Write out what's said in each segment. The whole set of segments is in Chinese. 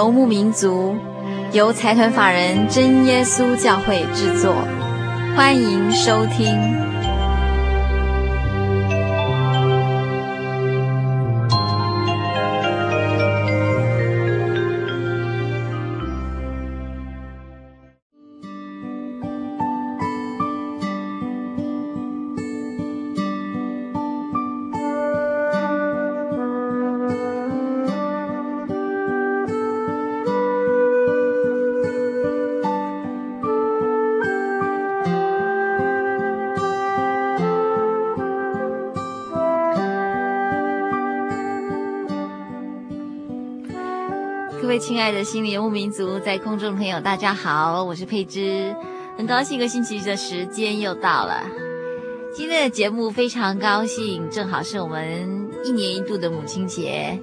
游牧民族，由财团法人真耶稣教会制作，欢迎收听。亲爱的心灵游牧民族，在空中朋友，大家好，我是佩芝，很高兴一个星期的时间又到了。今天的节目非常高兴，正好是我们一年一度的母亲节。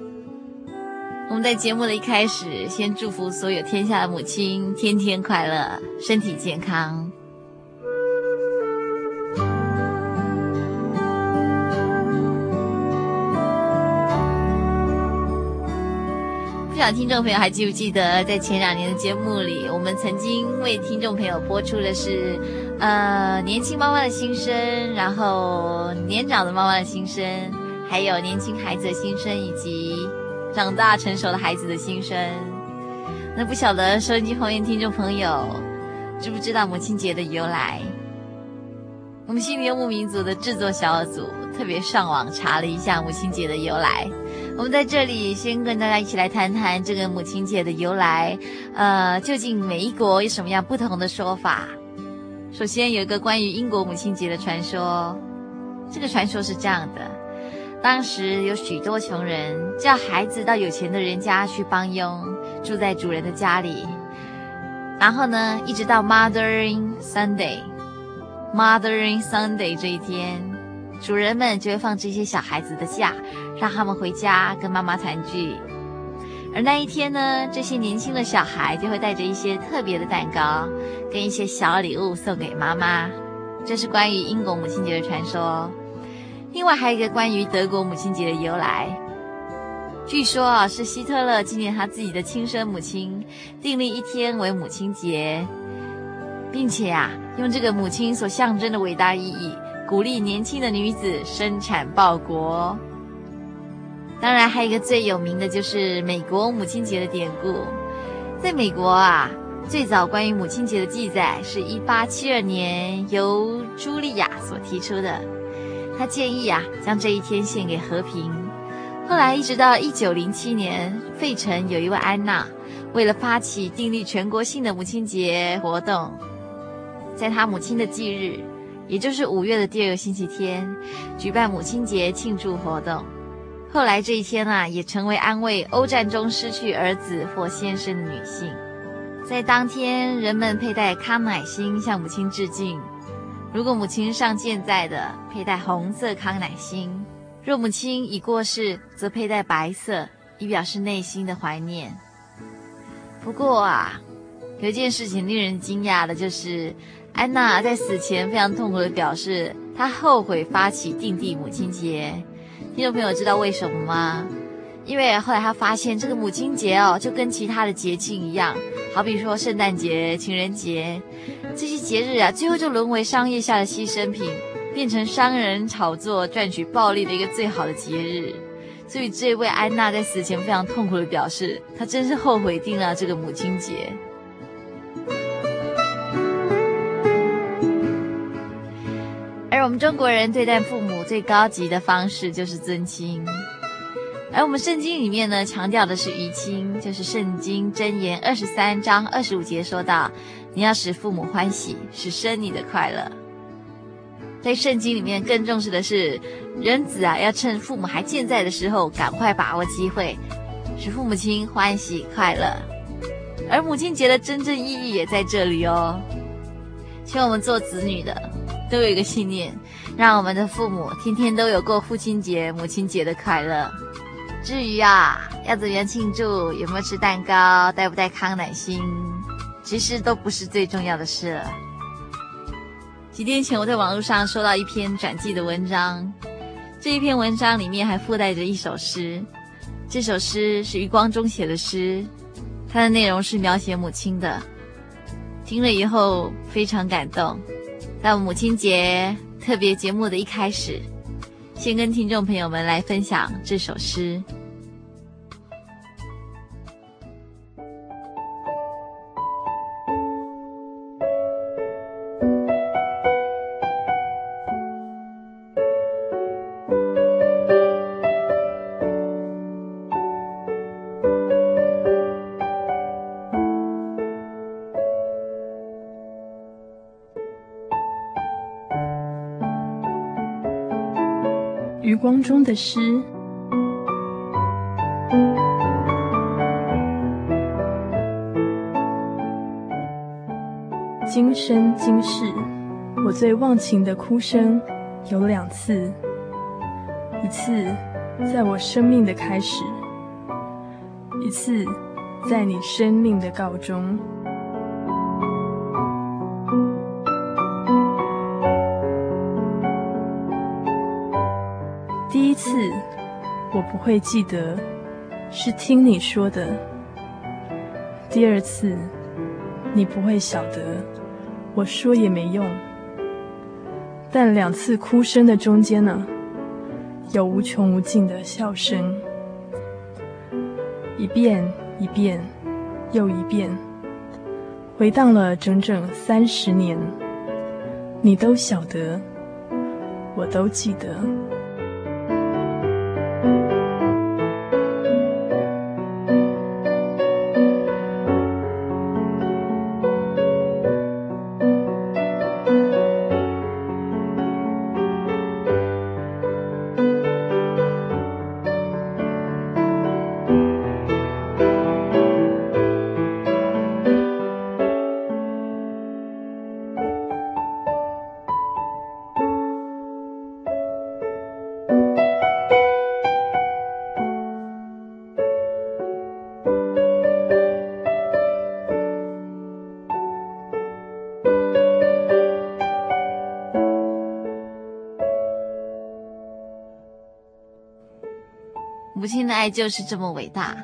我们在节目的一开始，先祝福所有天下的母亲天天快乐，身体健康。不知道听众朋友还记不记得，在前两年的节目里，我们曾经为听众朋友播出的是，呃，年轻妈妈的心声，然后年长的妈妈的心声，还有年轻孩子的心声，以及长大成熟的孩子的心声。那不晓得收音机旁边听众朋友知不知道母亲节的由来？我们心灵游牧民族的制作小组特别上网查了一下母亲节的由来。我们在这里先跟大家一起来谈谈这个母亲节的由来，呃，究竟每一国有什么样不同的说法？首先有一个关于英国母亲节的传说，这个传说是这样的：当时有许多穷人叫孩子到有钱的人家去帮佣，住在主人的家里，然后呢，一直到 Mothering Sunday，Mothering Sunday 这一天，主人们就会放这些小孩子的假。让他们回家跟妈妈团聚，而那一天呢，这些年轻的小孩就会带着一些特别的蛋糕，跟一些小礼物送给妈妈。这是关于英国母亲节的传说。另外还有一个关于德国母亲节的由来，据说啊，是希特勒纪念他自己的亲生母亲，订立一天为母亲节，并且啊，用这个母亲所象征的伟大意义，鼓励年轻的女子生产报国。当然，还有一个最有名的就是美国母亲节的典故。在美国啊，最早关于母亲节的记载是一八七二年由茱莉亚所提出的。她建议啊，将这一天献给和平。后来一直到一九零七年，费城有一位安娜，为了发起订立全国性的母亲节活动，在她母亲的忌日，也就是五月的第二个星期天，举办母亲节庆祝活动。后来这一天啊，也成为安慰欧战中失去儿子或先生的女性。在当天，人们佩戴康乃馨向母亲致敬。如果母亲尚健在的，佩戴红色康乃馨；若母亲已过世，则佩戴白色，以表示内心的怀念。不过啊，有一件事情令人惊讶的就是，安娜在死前非常痛苦地表示，她后悔发起定地母亲节。听众朋友知道为什么吗？因为后来她发现这个母亲节哦，就跟其他的节庆一样，好比说圣诞节、情人节这些节日啊，最后就沦为商业下的牺牲品，变成商人炒作赚取暴利的一个最好的节日。所以这位安娜在死前非常痛苦地表示，她真是后悔定了这个母亲节。而我们中国人对待父母最高级的方式就是尊亲，而我们圣经里面呢，强调的是于亲，就是圣经箴言二十三章二十五节说到：“你要使父母欢喜，是生你的快乐。”在圣经里面更重视的是人子啊，要趁父母还健在的时候，赶快把握机会，使父母亲欢喜快乐。而母亲节的真正意义也在这里哦。希望我们做子女的都有一个信念，让我们的父母天天都有过父亲节、母亲节的快乐。至于啊，要怎样庆祝，有没有吃蛋糕，带不带康乃馨，其实都不是最重要的事了。几天前，我在网络上收到一篇转寄的文章，这一篇文章里面还附带着一首诗。这首诗是余光中写的诗，它的内容是描写母亲的。听了以后非常感动。在母亲节特别节目的一开始，先跟听众朋友们来分享这首诗。中的诗，今生今世，我最忘情的哭声有两次，一次在我生命的开始，一次在你生命的告终。不会记得，是听你说的。第二次，你不会晓得，我说也没用。但两次哭声的中间呢，有无穷无尽的笑声，一遍一遍又一遍，回荡了整整三十年。你都晓得，我都记得。就是这么伟大，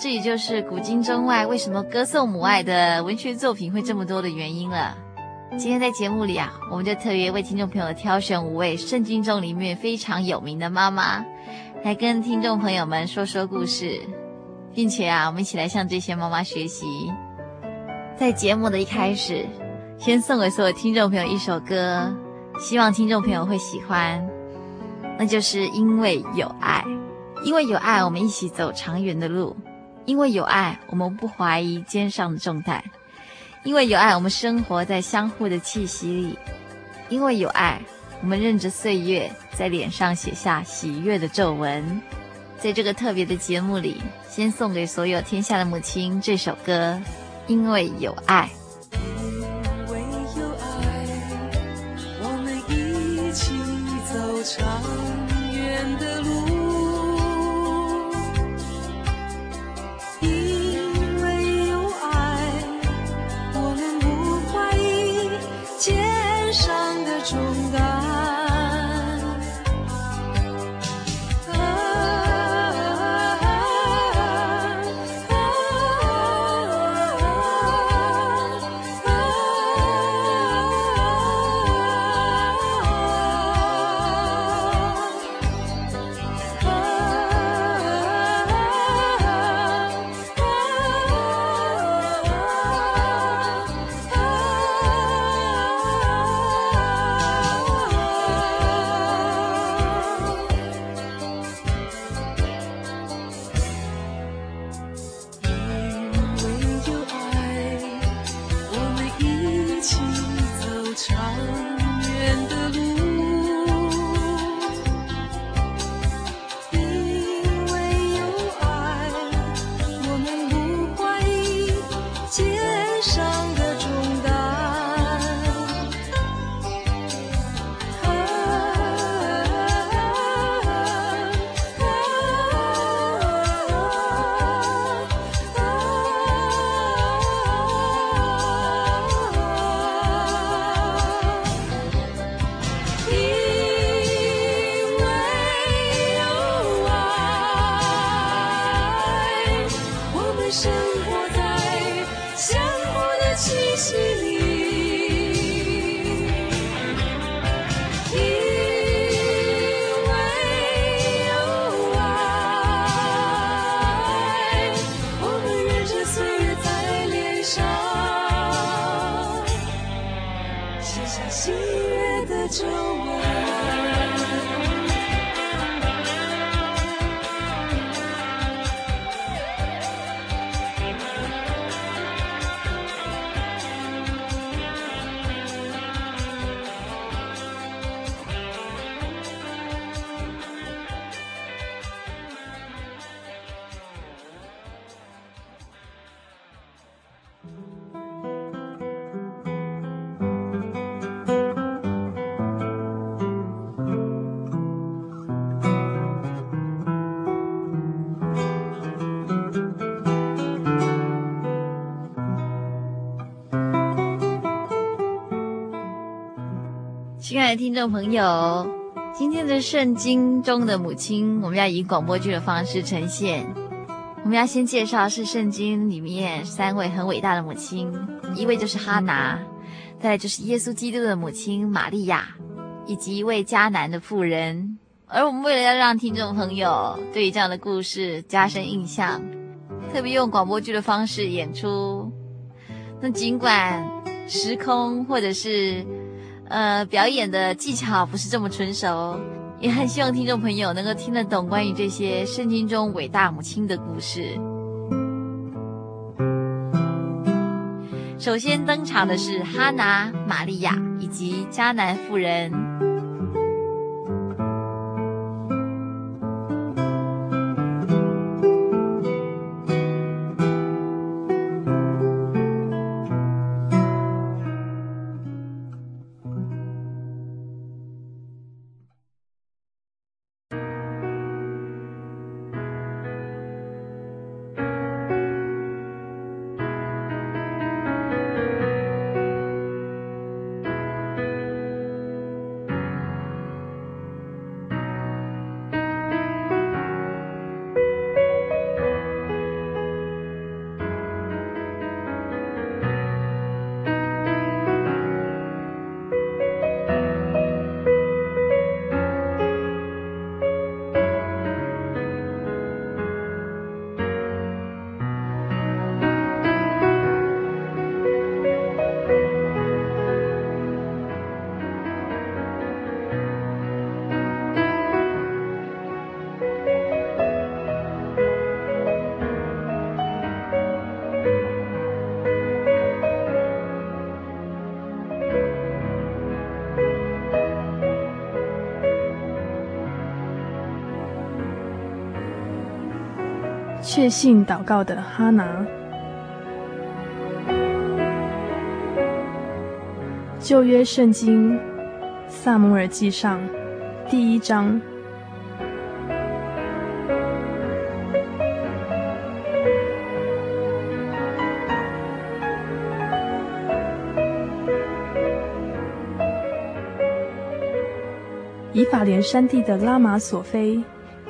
这也就是古今中外为什么歌颂母爱的文学作品会这么多的原因了。今天在节目里啊，我们就特别为听众朋友挑选五位圣经中里面非常有名的妈妈，来跟听众朋友们说说故事，并且啊，我们一起来向这些妈妈学习。在节目的一开始，先送给所有听众朋友一首歌，希望听众朋友会喜欢，那就是因为有爱。因为有爱，我们一起走长远的路；因为有爱，我们不怀疑肩上的重担；因为有爱，我们生活在相互的气息里；因为有爱，我们任着岁月在脸上写下喜悦的皱纹。在这个特别的节目里，先送给所有天下的母亲这首歌：因为有爱。因为有爱，我们一起走长听众朋友，今天的圣经中的母亲，我们要以广播剧的方式呈现。我们要先介绍是圣经里面三位很伟大的母亲，一位就是哈拿，再来就是耶稣基督的母亲玛利亚，以及一位迦南的妇人。而我们为了要让听众朋友对于这样的故事加深印象，特别用广播剧的方式演出。那尽管时空或者是呃，表演的技巧不是这么纯熟，也很希望听众朋友能够听得懂关于这些圣经中伟大母亲的故事。首先登场的是哈拿、玛利亚以及迦南妇人。确信祷告的哈拿，旧约圣经撒母耳记上第一章。以法莲山地的拉玛索菲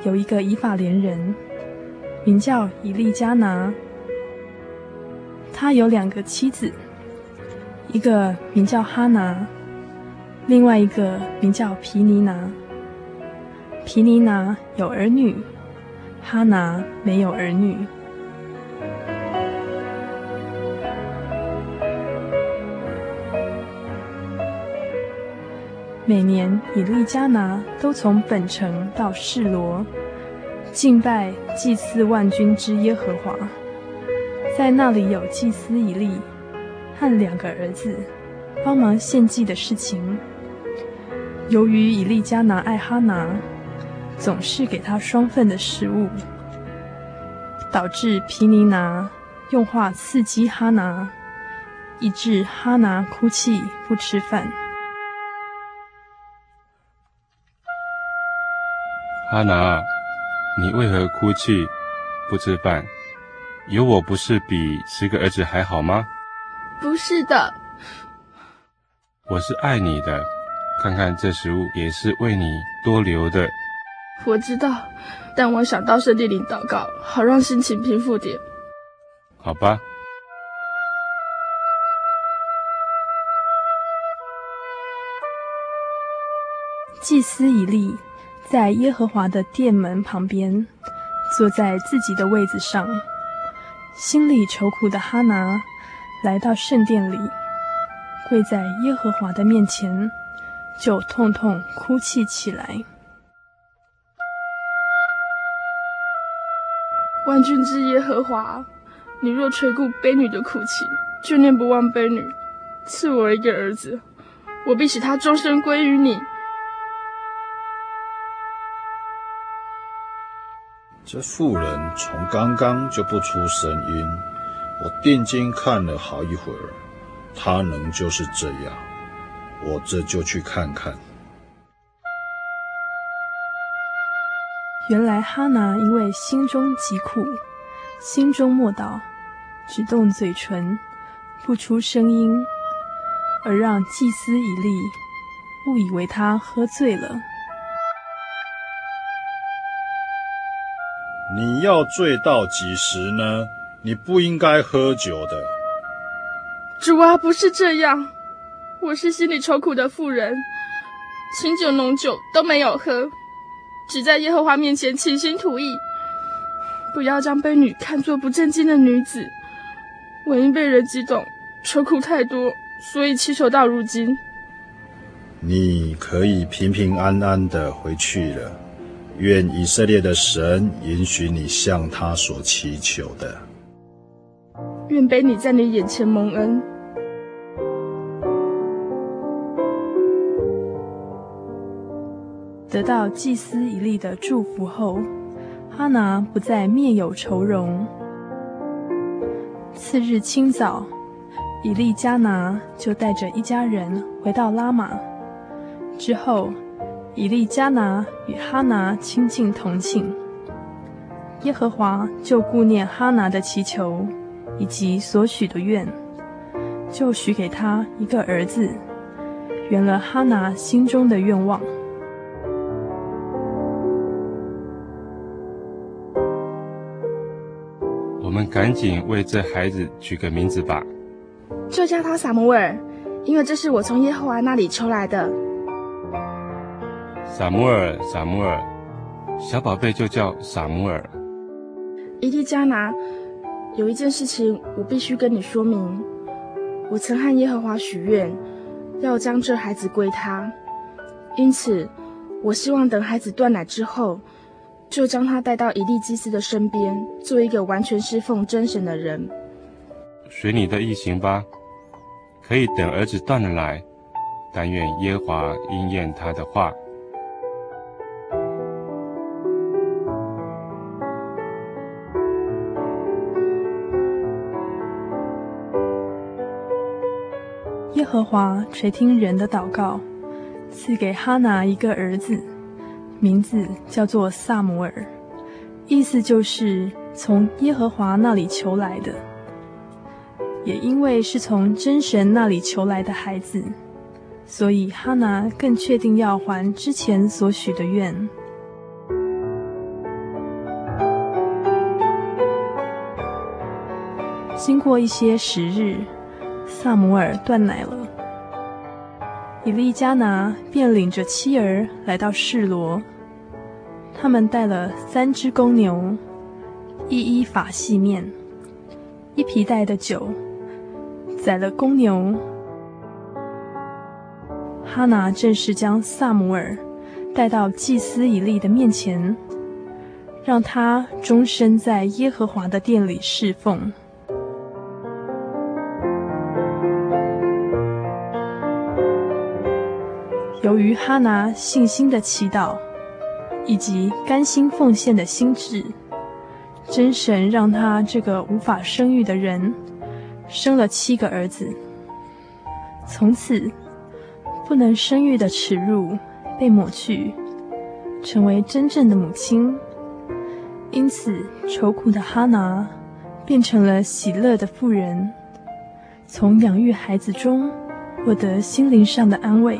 有一个以法莲人。名叫以利加拿，他有两个妻子，一个名叫哈拿，另外一个名叫皮尼拿。皮尼拿有儿女，哈拿没有儿女。每年以利加拿都从本城到示罗。敬拜祭司万军之耶和华，在那里有祭司以利和两个儿子帮忙献祭的事情。由于以利加拿爱哈拿，总是给他双份的食物，导致皮尼拿用话刺激哈拿，以致哈拿哭泣不吃饭。哈拿。你为何哭泣不吃饭有我不是比十个儿子还好吗？不是的。我是爱你的看看这食物也是为你多留的。我知道但我想到圣地里祷告好让心情平复点。好吧。祭司以立在耶和华的殿门旁边，坐在自己的位子上，心里愁苦的哈拿来到圣殿里，跪在耶和华的面前，就痛痛哭泣起来。万军之耶和华，你若垂顾婢女的苦情，就念不忘婢女，赐我一个儿子，我必使他终身归于你。这妇人从刚刚就不出声音，我定睛看了好一会儿，她能就是这样，我这就去看看。原来哈拿因为心中疾苦，心中默祷，只动嘴唇，不出声音，而让祭司以利误以为他喝醉了。你要醉到几时呢？你不应该喝酒的。主啊，不是这样，我是心里愁苦的妇人，清酒浓酒都没有喝。只在耶和华面前倾心吐意，不要将婢女看作不正经的女子。我因被人激动，愁苦太多，所以祈求到如今。你可以平平安安的回去了。愿以色列的神允许你向他所祈求的。愿婢女在你眼前蒙恩。得到祭司以利的祝福后，哈拿不再面有愁容。次日清早，以利加拿就带着一家人回到拉玛。之后，以利加拿与哈拿亲近同寝，耶和华就顾念哈拿的祈求以及所许的愿，就许给他一个儿子，圆了哈拿心中的愿望。我们赶紧为这孩子取个名字吧，就叫他撒母耳，因为这是我从耶和华那里求来的。撒母耳，撒母耳，小宝贝就叫撒母耳。伊利加拿，有一件事情我必须跟你说明。我曾和耶和华许愿，要将这孩子归他，因此我希望等孩子断奶之后。就将他带到以利基斯的身边，做一个完全侍奉真神的人。随你的意行吧，可以等儿子断了奶，但愿耶和华应验他的话。和华垂听人的祷告，赐给哈拿一个儿子。名字叫做撒母耳，意思就是从耶和华那里求来的。也因为是从真神那里求来的孩子，所以哈拿更确定要还之前所许的愿。经过一些时日，撒母耳断奶了。以利加拿便领着妻儿来到示罗，他们带了三只公牛，一伊法细面，一皮袋的酒，宰了公牛。哈拿正式将撒母耳带到祭司以利的面前，让他终身在耶和华的殿里侍奉。由于哈拿信心的祈祷，以及甘心奉献的心志，真神让他这个无法生育的人生了七个儿子。从此，不能生育的耻辱被抹去，成为真正的母亲。因此，愁苦的哈拿变成了喜乐的妇人，从养育孩子中获得心灵上的安慰。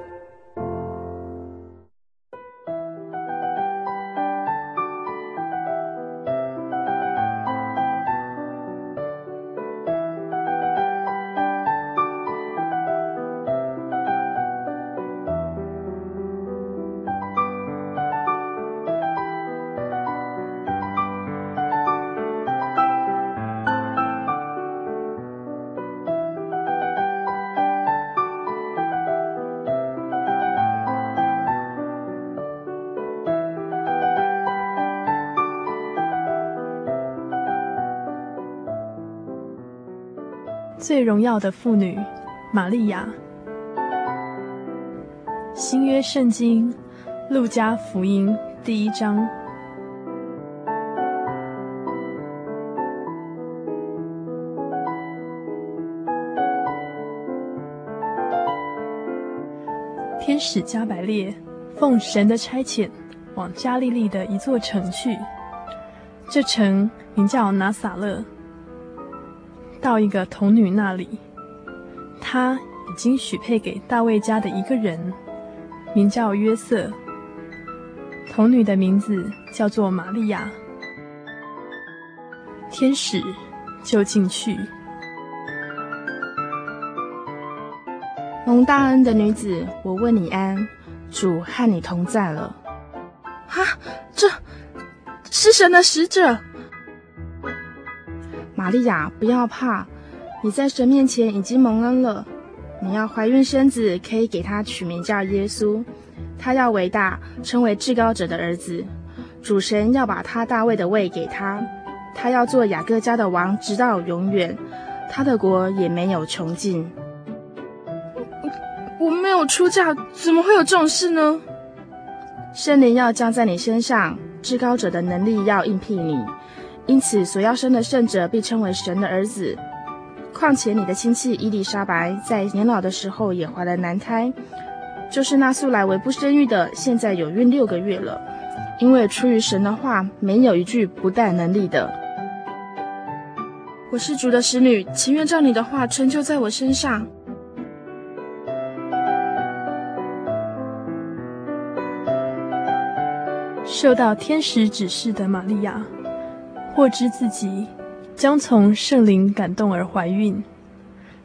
最荣耀的妇女，玛利亚。新约圣经，路加福音第一章。天使加百列奉神的差遣，往加利利的一座城去，这城名叫拿撒勒。到一个童女那里，她已经许配给大卫家的一个人，名叫约瑟。童女的名字叫做玛利亚。天使就进去，蒙大恩的女子，我问你安，主和你同在了。哈，这是神的使者。玛利亚，不要怕，你在神面前已经蒙恩了。你要怀孕生子，可以给他取名叫耶稣。他要伟大，称为至高者的儿子。主神要把他大卫的位给他，他要做雅各家的王，直到永远。他的国也没有穷尽。我，没有出嫁，怎么会有这种事呢？圣灵要降在你身上，至高者的能力要应聘你。因此，所要生的圣者被称为神的儿子。况且，你的亲戚伊丽莎白在年老的时候也怀了男胎，就是那素来为不生育的，现在有孕六个月了。因为出于神的话，没有一句不带能力的。我是主的使女，情愿照你的话成就在我身上。受到天使指示的玛利亚，获知自己将从圣灵感动而怀孕，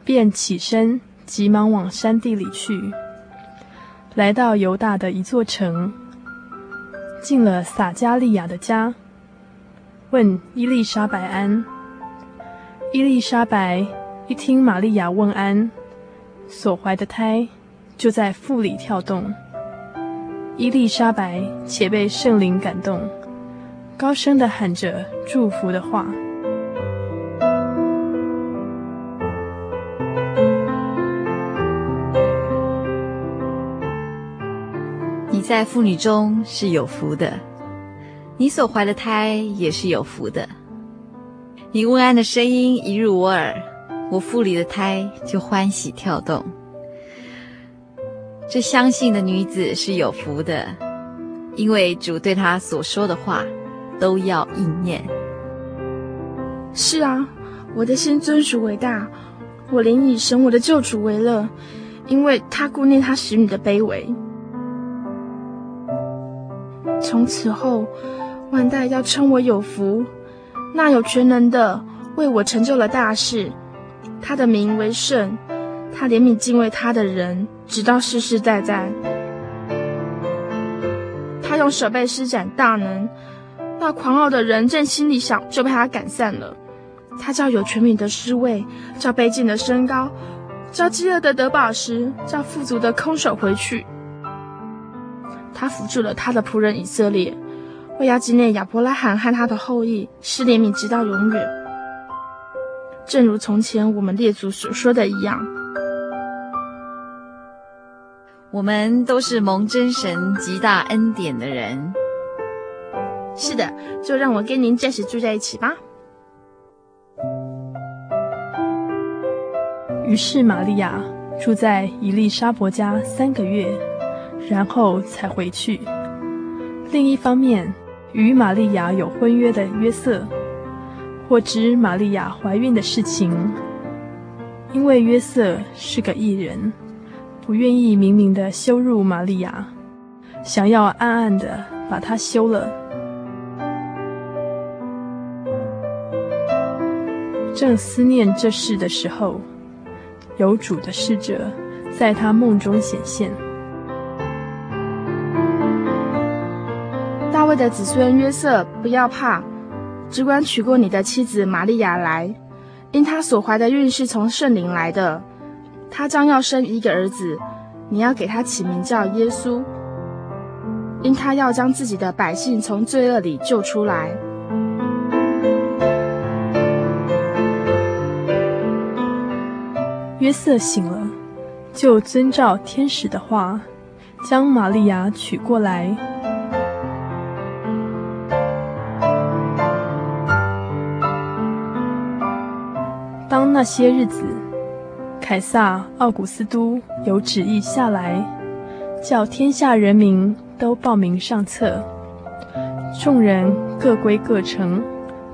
便起身，急忙往山地里去，来到犹大的一座城，进了撒迦利亚的家，问伊丽莎白安。伊丽莎白一听玛利亚问安，所怀的胎就在腹里跳动。伊丽莎白且被圣灵感动，高声的喊着祝福的话。你在妇女中是有福的，你所怀的胎也是有福的。你问安的声音一入我耳，我腹里的胎就欢喜跳动。这相信的女子是有福的，因为主对她所说的话都要应验。是啊，我的心尊属为大，我灵以神我的救主为乐，因为他顾念他使女的卑微。从此后，万代要称我有福。那有全能的为我成就了大事，他的名为圣，他怜悯敬畏他的人，直到世世代代。他用手背施展大能，那狂傲的人正心里想，就被他赶散了。他叫有权柄的失位，叫卑贱的升高，叫饥饿的得饱食，叫富足的空手回去。他扶住了他的仆人以色列。为要纪念亚伯拉罕和他的后裔，施怜悯直到永远，正如从前我们列祖所说的一样。我们都是蒙真神极大恩典的人。是的，就让我跟您暂时住在一起吧。于是玛利亚住在伊利沙伯家三个月，然后才回去。另一方面，与玛利亚有婚约的约瑟，获知玛利亚怀孕的事情，因为约瑟是个艺人，不愿意明明的羞辱玛利亚，想要暗暗的把她休了。正思念这事的时候，有主的使者在他梦中显现。大卫的子孙约瑟，不要怕，只管娶过你的妻子玛利亚来，因她所怀的孕是从圣灵来的。她将要生一个儿子，你要给他起名叫耶稣，因他要将自己的百姓从罪恶里救出来。约瑟醒了，就遵照天使的话，将玛利亚娶过来。当那些日子，凯撒奥古斯都有旨意下来，叫天下人民都报名上册。众人各归各城，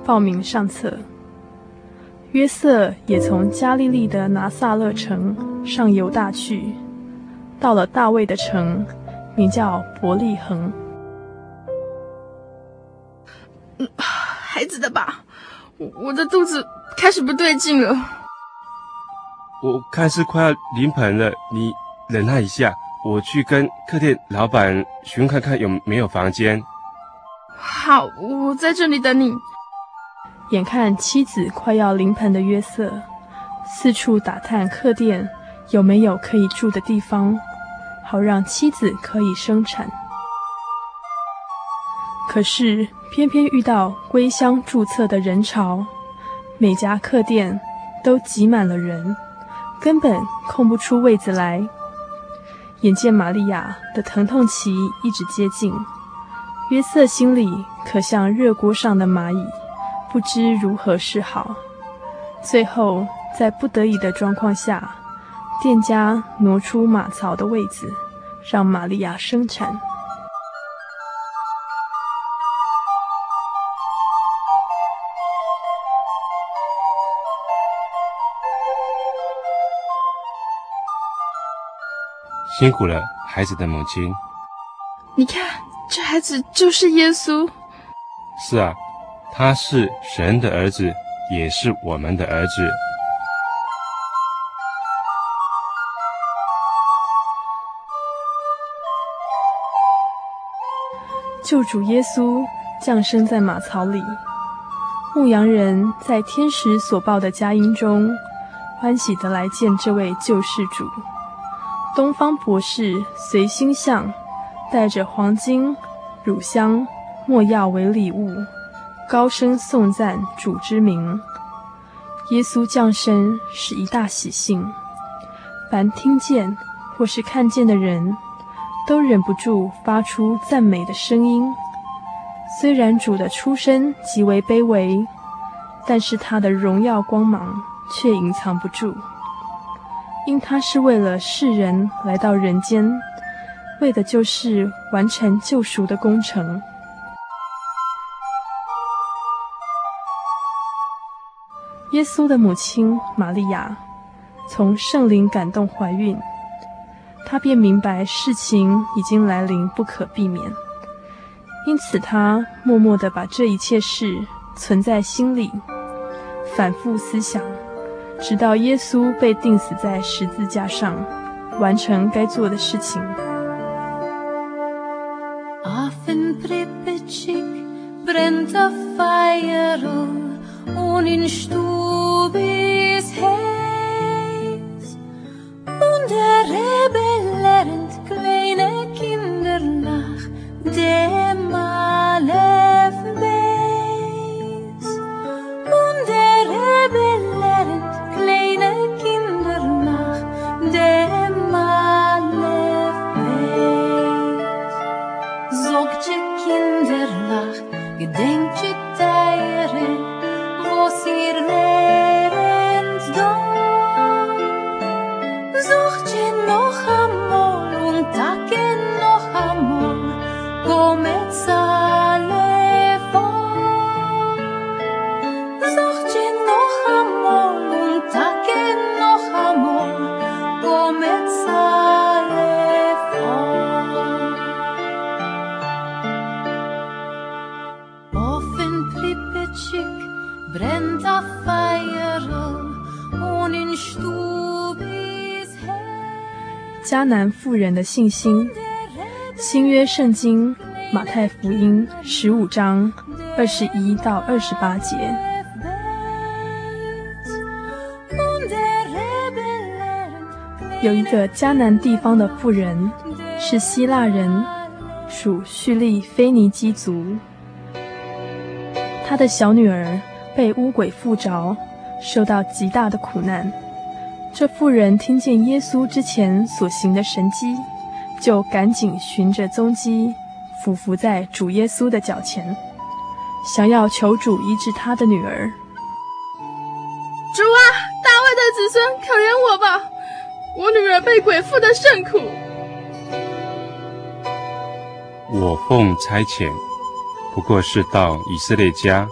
报名上册。约瑟也从加利利的拿撒勒城上犹大去，到了大卫的城，名叫伯利恒。嗯，孩子的吧，我我的肚子。开始不对劲了，我看是快要临盆了，你忍耐一下，我去跟客店老板询问看看有没有房间。好，我在这里等你。眼看妻子快要临盆的约瑟，四处打探客店有没有可以住的地方，好让妻子可以生产。可是偏偏遇到归乡注册的人潮。每家客店都挤满了人，根本空不出位子来。眼见玛利亚的疼痛期一直接近，约瑟心里可像热锅上的蚂蚁，不知如何是好。最后在不得已的状况下店家挪出马槽的位置让玛利亚生产。辛苦了孩子的母亲。你看这孩子就是耶稣。是啊他是神的儿子，也是我们的儿子。救主耶稣降生在马槽里，牧羊人在天使所报的佳音中，欢喜地来见这位救世主。东方博士随星象，带着黄金、乳香、没药为礼物，高声颂赞主之名。耶稣降生是一大喜讯，凡听见或是看见的人，都忍不住发出赞美的声音。虽然主的出身极为卑微，但是他的荣耀光芒却隐藏不住。因他是为了世人来到人间，为的就是完成救赎的工程。耶稣的母亲玛利亚从圣灵感动怀孕，她便明白事情已经来临，不可避免，因此她默默地把这一切事存在心里，反复思想。直到耶稣被钉死在十字架上，完成该做的事情。hees. Onder rebellerend kleine kindernacht. 迦南妇人的信心，新约圣经马太福音十五章二十一到二十八节。有一个迦南地方的妇人，是希腊人，属叙利菲尼基族。她的小女儿被巫鬼附着，受到极大的苦难。这妇人听见耶稣之前所行的神迹，就赶紧循着踪迹，俯伏在主耶稣的脚前，想要求主医治他的女儿。主啊，大卫的子孙，可怜我吧！我女儿被鬼附的甚苦。我奉差遣，不过是到以色列家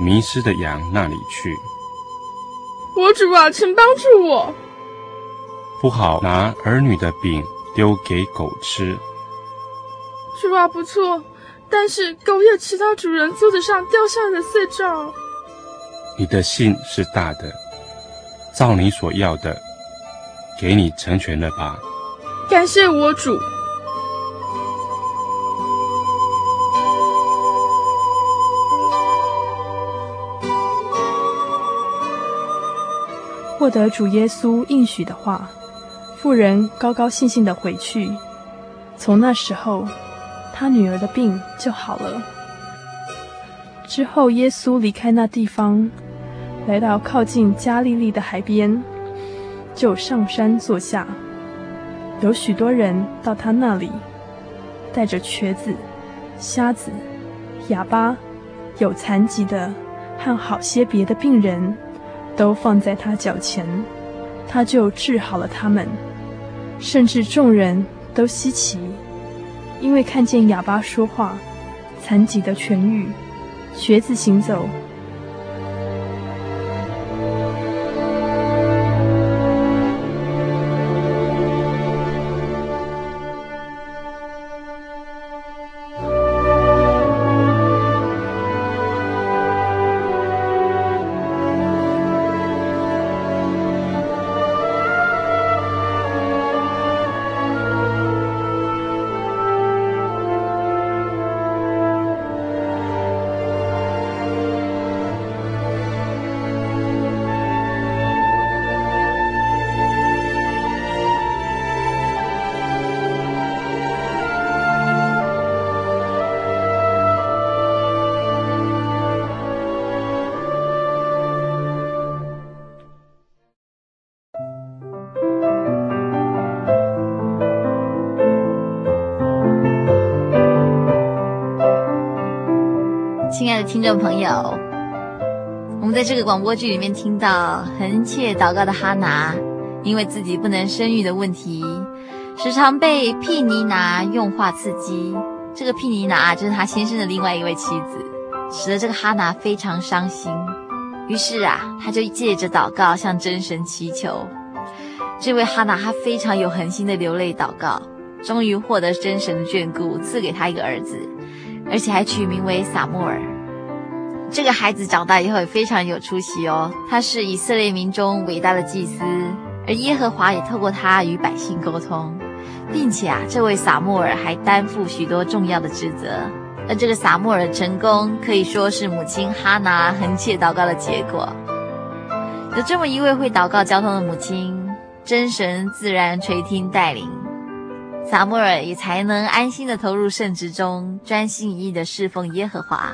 迷失的羊那里去。我主啊，请帮助我！不好拿儿女的饼丢给狗吃。主啊，不错，但是狗也吃到主人桌子上掉下来的碎渣。你的信是大的，照你所要的，给你成全了吧。感谢我主。获得主耶稣应许的话，妇人高高兴兴地回去。从那时候，她女儿的病就好了。之后，耶稣离开那地方，来到靠近加利利的海边，就上山坐下。有许多人到他那里，带着瘸子、瞎子、哑巴、有残疾的和好些别的病人。都放在他脚前，他就治好了他们，甚至众人都稀奇，因为看见哑巴说话，残疾的痊愈，瘸子行走。听众朋友，我们在这个广播剧里面听到恒切祷告的哈拿，因为自己不能生育的问题，时常被毗尼拿用话刺激。这个毗尼拿就是他先生的另外一位妻子，使得这个哈拿非常伤心。于是啊，他就借着祷告向真神祈求。这位哈拿他非常有恒心的流泪祷告，终于获得真神的眷顾，赐给他一个儿子，而且还取名为撒母耳。这个孩子长大以后也非常有出息哦，他是以色列民中伟大的祭司，而耶和华也透过他与百姓沟通。并且啊，这位撒母耳还担负许多重要的职责。而这个撒母耳的成功，可以说是母亲哈拿恒切祷告的结果。有这么一位会祷告交通的母亲，真神自然垂听带领，撒母耳也才能安心的投入圣职中，专心一意的侍奉耶和华。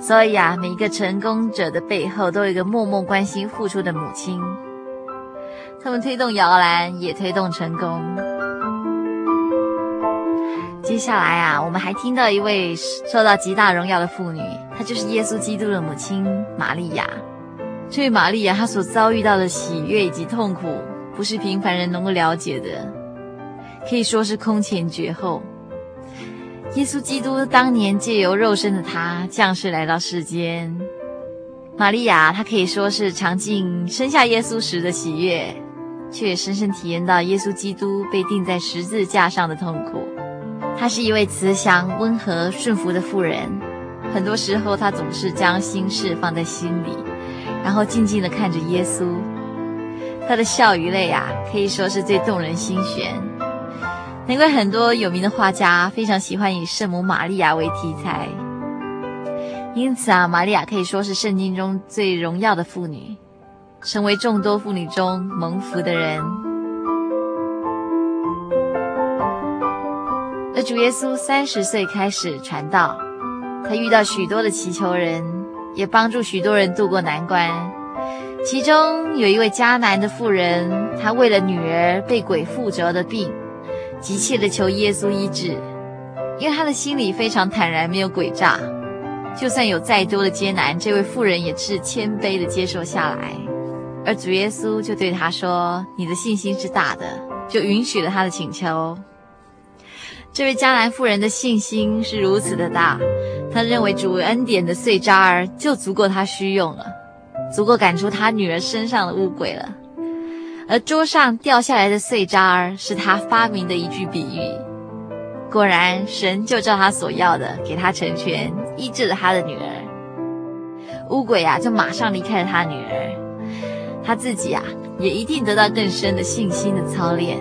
所以啊，每一个成功者的背后，都有一个默默关心、付出的母亲。他们推动摇篮，也推动成功。接下来啊，我们还听到一位受到极大荣耀的妇女，她就是耶稣基督的母亲玛利亚。这位玛利亚，她所遭遇到的喜悦以及痛苦，不是平凡人能够了解的，可以说是空前绝后。耶稣基督当年借由肉身的他降世来到世间，玛利亚她可以说是尝尽生下耶稣时的喜悦，却也深深体验到耶稣基督被钉在十字架上的痛苦。她是一位慈祥、温和、顺服的妇人。很多时候，她总是将心事放在心里，然后静静地看着耶稣。她的笑与泪啊，可以说是最动人心弦。难怪很多有名的画家非常喜欢以圣母玛利亚为题材。因此啊，玛利亚可以说是圣经中最荣耀的妇女，成为众多妇女中蒙福的人。而主耶稣三十岁开始传道，他遇到许多的祈求人，也帮助许多人渡过难关。其中有一位迦南的妇人，她为了女儿被鬼附着的病，急切地求耶稣医治，因为他的心里非常坦然，没有诡诈。就算有再多的艰难，这位妇人也是谦卑地接受下来。而主耶稣就对她说：“你的信心是大的，就允许了她的请求。”这位迦南妇人的信心是如此的大，她认为主恩典的碎渣儿就足够她需用了，足够赶出她女儿身上的污鬼了。而桌上掉下来的碎渣儿是他发明的一句比喻。果然，神就照他所要的给他成全，医治了他的女儿。乌鬼啊，就马上离开了他女儿，他自己啊，也一定得到更深的信心的操练。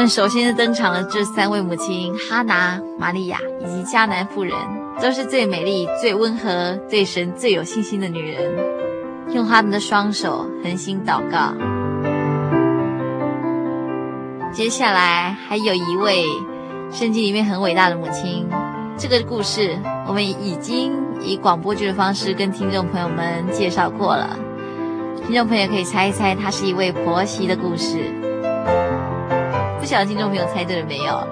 们首先登场的这三位母亲哈拿、玛利亚以及迦南妇人，都是最美丽、最温和、对神最有信心的女人，用他们的双手恒心祷告。接下来还有一位圣经里面很伟大的母亲，这个故事我们已经以广播剧的方式跟听众朋友们介绍过了，听众朋友可以猜一猜，她是一位婆媳的故事。不晓得听众朋友猜对了没有？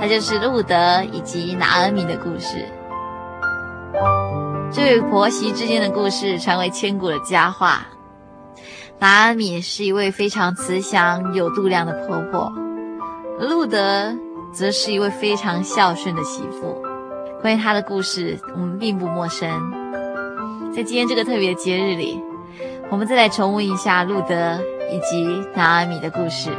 那就是路德以及拿尔米的故事。这位婆媳之间的故事传为千古的佳话。拿尔米是一位非常慈祥有度量的婆婆，路德则是一位非常孝顺的媳妇。关于她的故事，我们并不陌生。在今天这个特别的节日里，我们再来重温一下路德以及拿尔米的故事。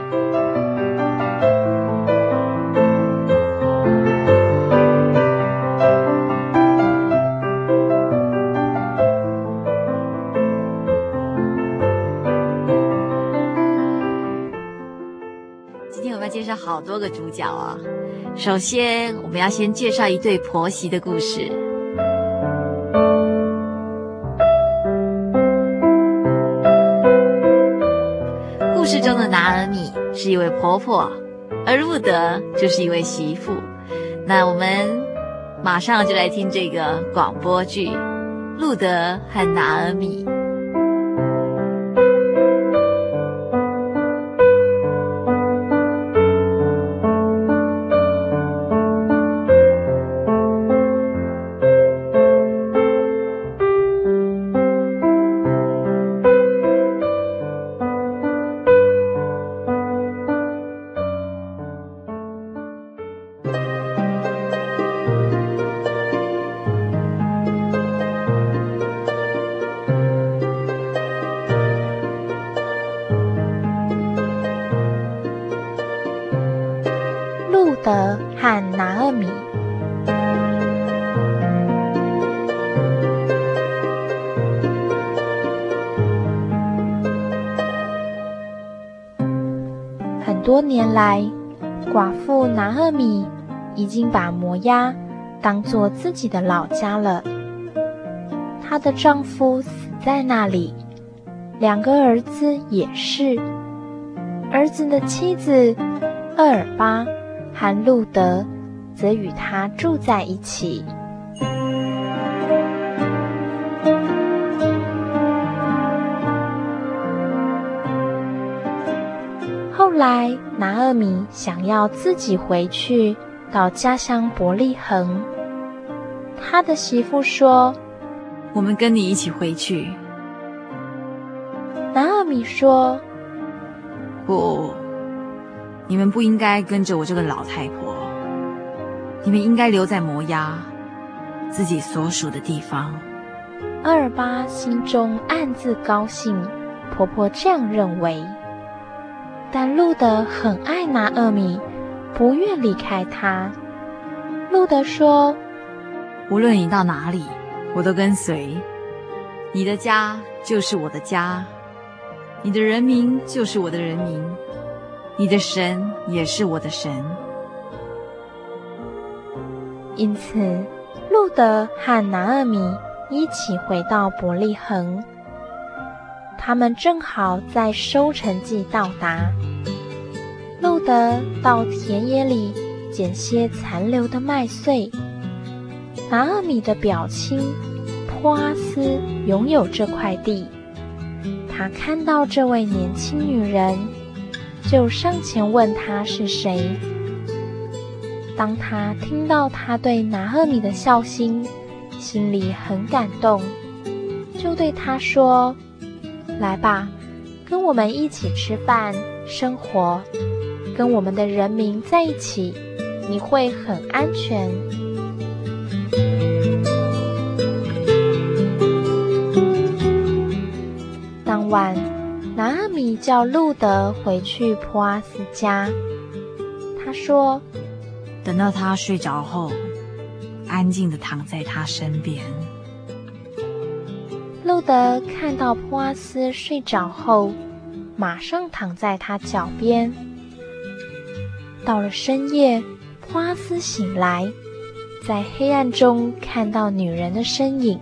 好多个主角啊！首先，我们要先介绍一对婆媳的故事。故事中的拿尔米是一位婆婆，而路德就是一位媳妇。那我们马上就来听这个广播剧《路德和拿尔米》。已经把摩押当做自己的老家了。她的丈夫死在那里，两个儿子也是。儿子的妻子厄尔巴和路德则与他住在一起。后来，拿俄米想要自己回去到家乡伯利恒，他的媳妇说。我们跟你一起回去。拿俄米说：“不，你们不应该跟着我这个老太婆。你们应该留在摩押，自己所属的地方。”厄尔巴心中暗自高兴，婆婆这样认为。但路德很爱拿二米，不愿离开他。路德说：“无论你到哪里。”我都跟随，你的家就是我的家，你的人民就是我的人民，你的神也是我的神。因此，路德和拿尔米一起回到伯利恒。他们正好在收成季到达。路得到田野里捡些残留的麦穗。拿俄米的表亲普阿斯拥有这块地，他看到这位年轻女人，就上前问她是谁。当他听到她对拿俄米的孝心，心里很感动，就对她说：“来吧，跟我们一起吃饭、生活，跟我们的人民在一起，你会很安全。”当晚，拿阿米叫路德回去普阿斯家。他说：“等到他睡着后，安静的躺在他身边。”路德看到普阿斯睡着后，马上躺在他脚边。到了深夜，波阿斯醒来。在黑暗中看到女人的身影，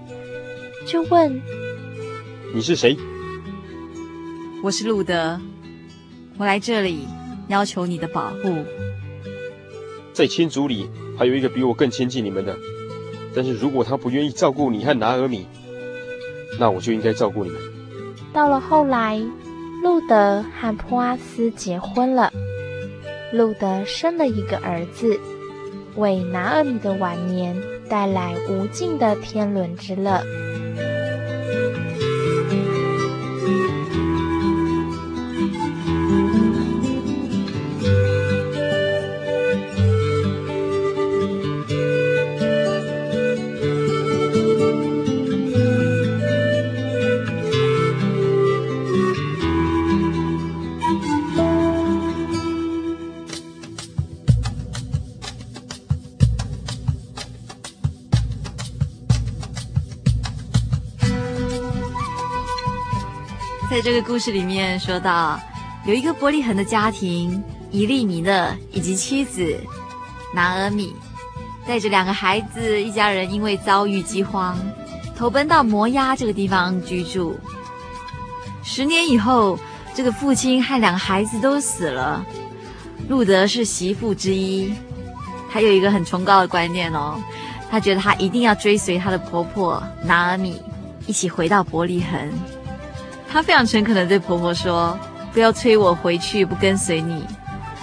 就问：“你是谁？”“我是路德，我来这里要求你的保护。”“在亲族里还有一个比我更亲近你们的，但是如果他不愿意照顾你和拿尔米，那我就应该照顾你们。”到了后来，路德和普阿斯结婚了，路德生了一个儿子。为拿俄米的晚年带来无尽的天伦之乐。故事里面说到，有一个伯利恒的家庭，以利米勒以及妻子拿俄米，带着两个孩子，一家人因为遭遇饥荒，投奔到摩押这个地方居住。十年以后，这个父亲和两个孩子都死了。路德是媳妇之一，他有一个很崇高的观念哦，他觉得他一定要追随他的婆婆拿俄米一起回到伯利恒。她非常诚恳地对婆婆说：“不要催我回去，不跟随你。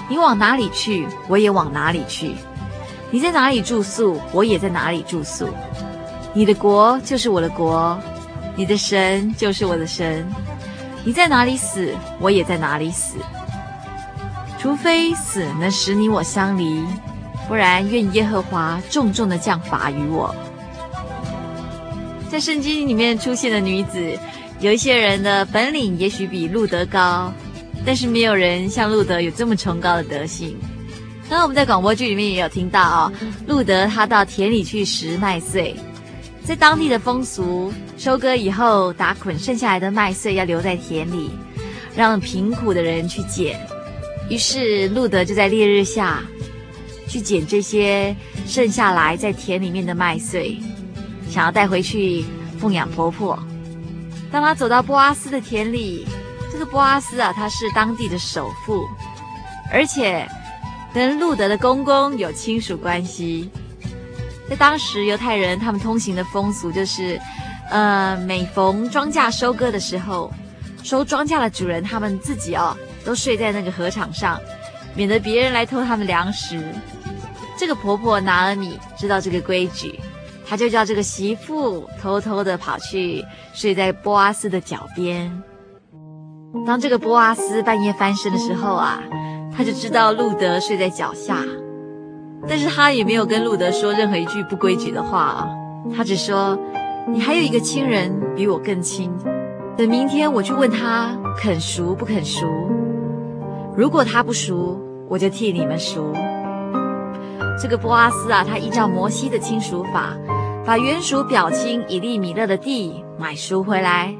你往哪里去，我也往哪里去；你在哪里住宿，我也在哪里住宿。你的国就是我的国，你的神就是我的神。你在哪里死，我也在哪里死。除非死能使你我相离，不然愿耶和华重重地降罚于我。”在圣经里面出现的女子。有一些人的本领也许比路德高，但是没有人像路德有这么崇高的德行。那我们在广播剧里面也有听到哦，路德他到田里去拾麦穗，在当地的风俗，收割以后打捆剩下来的麦穗要留在田里，让贫苦的人去捡。于是路德就在烈日下去捡这些剩下来在田里面的麦穗，想要带回去奉养婆婆。当他走到波阿斯的田里，这个波阿斯啊，他是当地的首富，而且。跟路德的公公有亲属关系，在当时犹太人他们通行的风俗就是，呃，每逢庄稼收割的时候，收庄稼的主人他们自己哦都睡在那个禾场上，免得别人来偷他们粮食。这个婆婆拿俄米知道这个规矩，他就叫这个媳妇偷偷的跑去睡在波阿斯的脚边。当这个波阿斯半夜翻身的时候啊。他就知道路德睡在脚下，但是他也没有跟路德说任何一句不规矩的话啊。他只说：“你还有一个亲人比我更亲，等明天我去问他肯赎不肯赎。如果他不熟，我就替你们赎。”这个波阿斯啊，他依照摩西的亲属法，把原属表亲以利米勒的地买赎回来，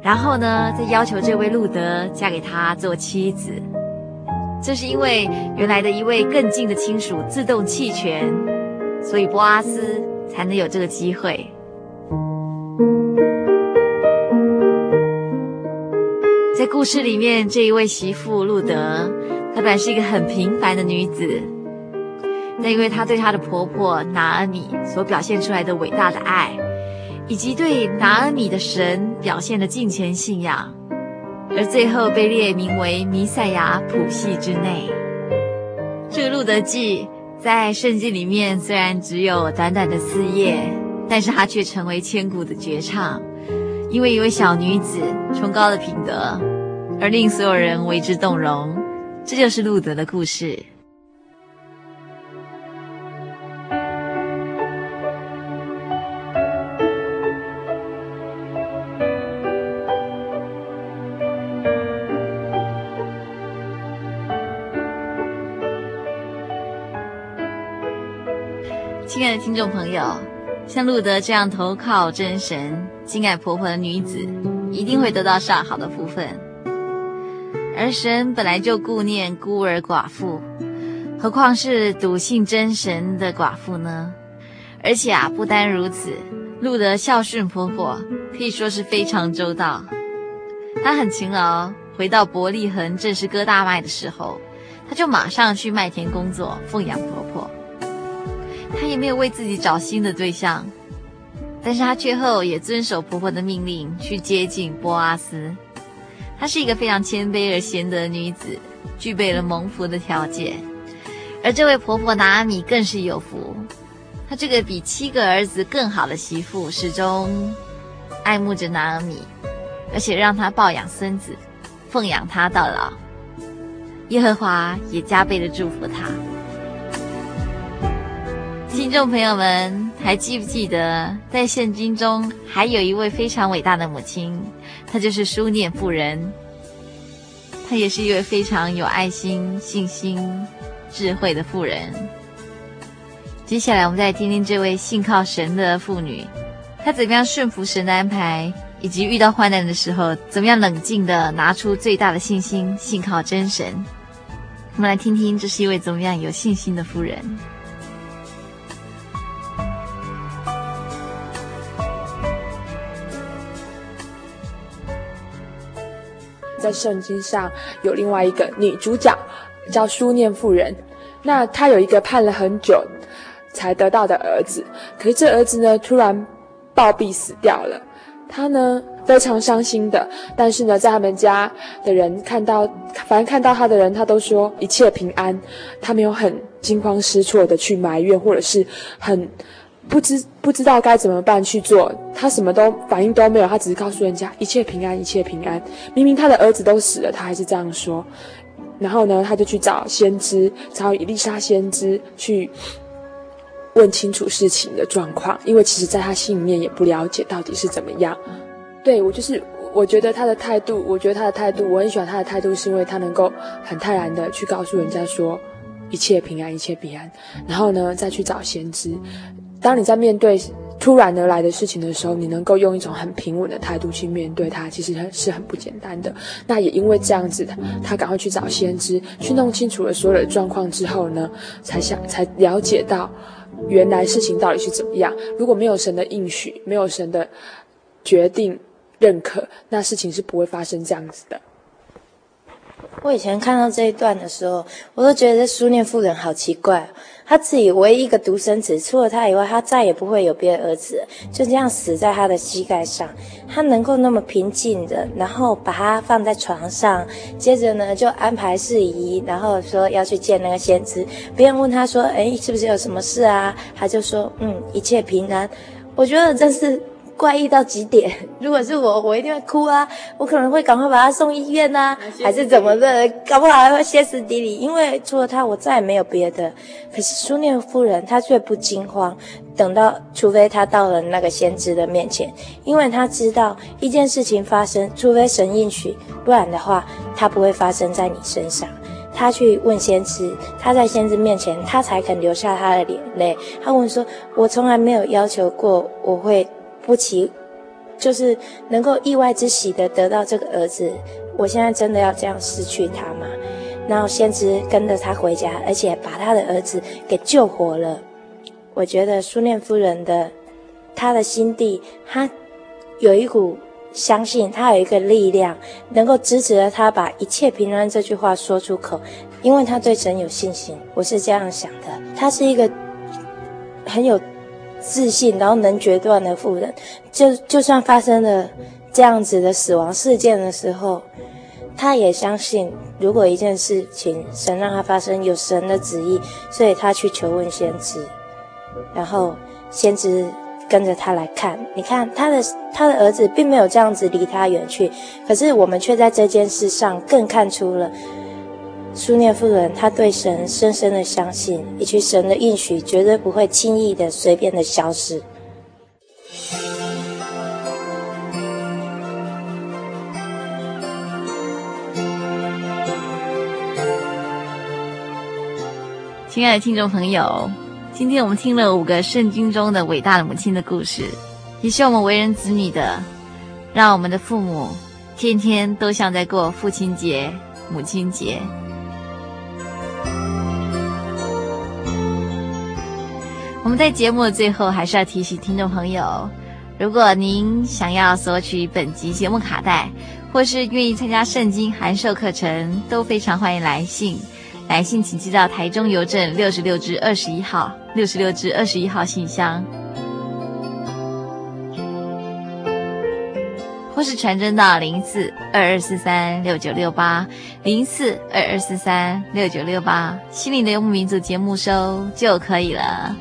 然后呢，再要求这位路德嫁给他做妻子。这是因为原来的一位更近的亲属自动弃权，所以波阿斯才能有这个机会。在故事里面，这一位媳妇路德，她本来是一个很平凡的女子，但因为她对她的婆婆拿尔米所表现出来的伟大的爱，以及对拿尔米的神表现的敬虔信仰。而最后被列名为弥赛亚谱系之内。这个《路德记》在圣经里面虽然只有短短的四页，但是它却成为千古的绝唱，因为一位小女子崇高的品德，而令所有人为之动容。这就是路德的故事。听众朋友，像路德这样投靠真神、敬爱婆婆的女子，一定会得到上好的福分。而神本来就顾念孤儿寡妇，何况是笃信真神的寡妇呢？而且啊，不单如此，路德孝顺婆婆，可以说是非常周到。她很勤劳，回到伯利恒正是割大麦的时候，她就马上去麦田工作，奉养婆婆。也没有为自己找新的对象，但是他最后也遵守婆婆的命令去接近波阿斯。她是一个非常谦卑而贤德的女子，具备了蒙福的条件。而这位婆婆拿阿米更是有福，她这个比七个儿子更好的媳妇，始终爱慕着拿阿米，而且让她抱养孙子，奉养她到老。耶和华也加倍的祝福她。听众朋友们，还记不记得在圣经中还有一位非常伟大的母亲，她就是书念妇人。她也是一位非常有爱心、信心、智慧的妇人。接下来，我们再听听这位信靠神的妇女，她怎么样顺服神的安排，以及遇到患难的时候，怎么样冷静地拿出最大的信心，信靠真神。我们来听听，这是一位怎么样有信心的妇人。在圣经上有另外一个女主角，叫苏念妇人。那她有一个盼了很久才得到的儿子，可是这儿子呢，突然暴毙死掉了。她呢非常伤心的，但是呢，在他们家的人看到，反正看到她的人，她都说一切平安。她没有很惊慌失措的去埋怨，或者是很。不知不知道该怎么办去做，他什么都反应都没有，他只是告诉人家一切平安，一切平安。明明他的儿子都死了，他还是这样说。然后呢，他就去找先知，找以利沙先知去问清楚事情的状况，因为其实在他心里面也不了解到底是怎么样。对，我就是，我觉得他的态度，我觉得他的态度，我很喜欢他的态度，是因为他能够很泰然的去告诉人家说，一切平安，一切平安。然后呢，再去找先知。当你在面对突然而来的事情的时候，你能够用一种很平稳的态度去面对它，其实是很不简单的。那也因为这样子，他赶快去找先知，去弄清楚了所有的状况之后呢，才想才了解到原来事情到底是怎么样。如果没有神的应许，没有神的决定认可，那事情是不会发生这样子的。我以前看到这一段的时候，我都觉得这书念妇人好奇怪。他自己唯一一个独生子，除了他以外，他再也不会有别的儿子，就这样死在他的膝盖上。他能够那么平静的，然后把他放在床上，接着呢就安排事宜，然后说要去见那个先知。别人问他说：“哎，是不是有什么事啊？”他就说：“嗯，一切平安。”我觉得这是。怪异到极点！如果是我，我一定会哭啊！我可能会赶快把他送医院啊，还是怎么的？搞不好还会歇斯底里，因为除了他，我再也没有别的。可是苏念夫人她却不惊慌，等到除非她到了那个先知的面前，因为她知道一件事情发生，除非神应许，不然的话，它不会发生在你身上。他去问先知，他在先知面前，他才肯流下他的眼泪。他问说：“我从来没有要求过，我会。”不期，就是能够意外之喜的得到这个儿子。我现在真的要这样失去他吗？然后先知跟着他回家，而且把他的儿子给救活了。我觉得苏念夫人的他的心地，他有一股相信，他有一个力量，能够支持着他把一切平安这句话说出口，因为他对神有信心。我是这样想的，他是一个很有。自信，然后能决断的妇人，就就算发生了这样子的死亡事件的时候，他也相信，如果一件事情神让他发生，有神的旨意，所以他去求问先知，然后先知跟着他来看，你看他的他的儿子并没有这样子离他远去，可是我们却在这件事上更看出了。苏念妇人，她对神深深的相信，以及神的应许绝对不会轻易的、随便的消失。亲爱的听众朋友，今天我们听了五个圣经中的伟大的母亲的故事，也希望我们为人子女的，让我们的父母天天都像在过父亲节、母亲节。我们在节目的最后还是要提醒听众朋友，如果您想要索取本集节目卡带，或是愿意参加圣经函授课程，都非常欢迎来信。来信请寄到台中邮政六十六支二十一号六十六支二十一号信箱，或是传真到零四二二四三六九六八零四二二四三六九六八，心灵的游牧民族节目收就可以了。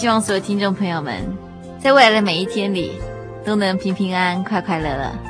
希望所有听众朋友们，在未来的每一天里，都能平平安安、快快乐乐。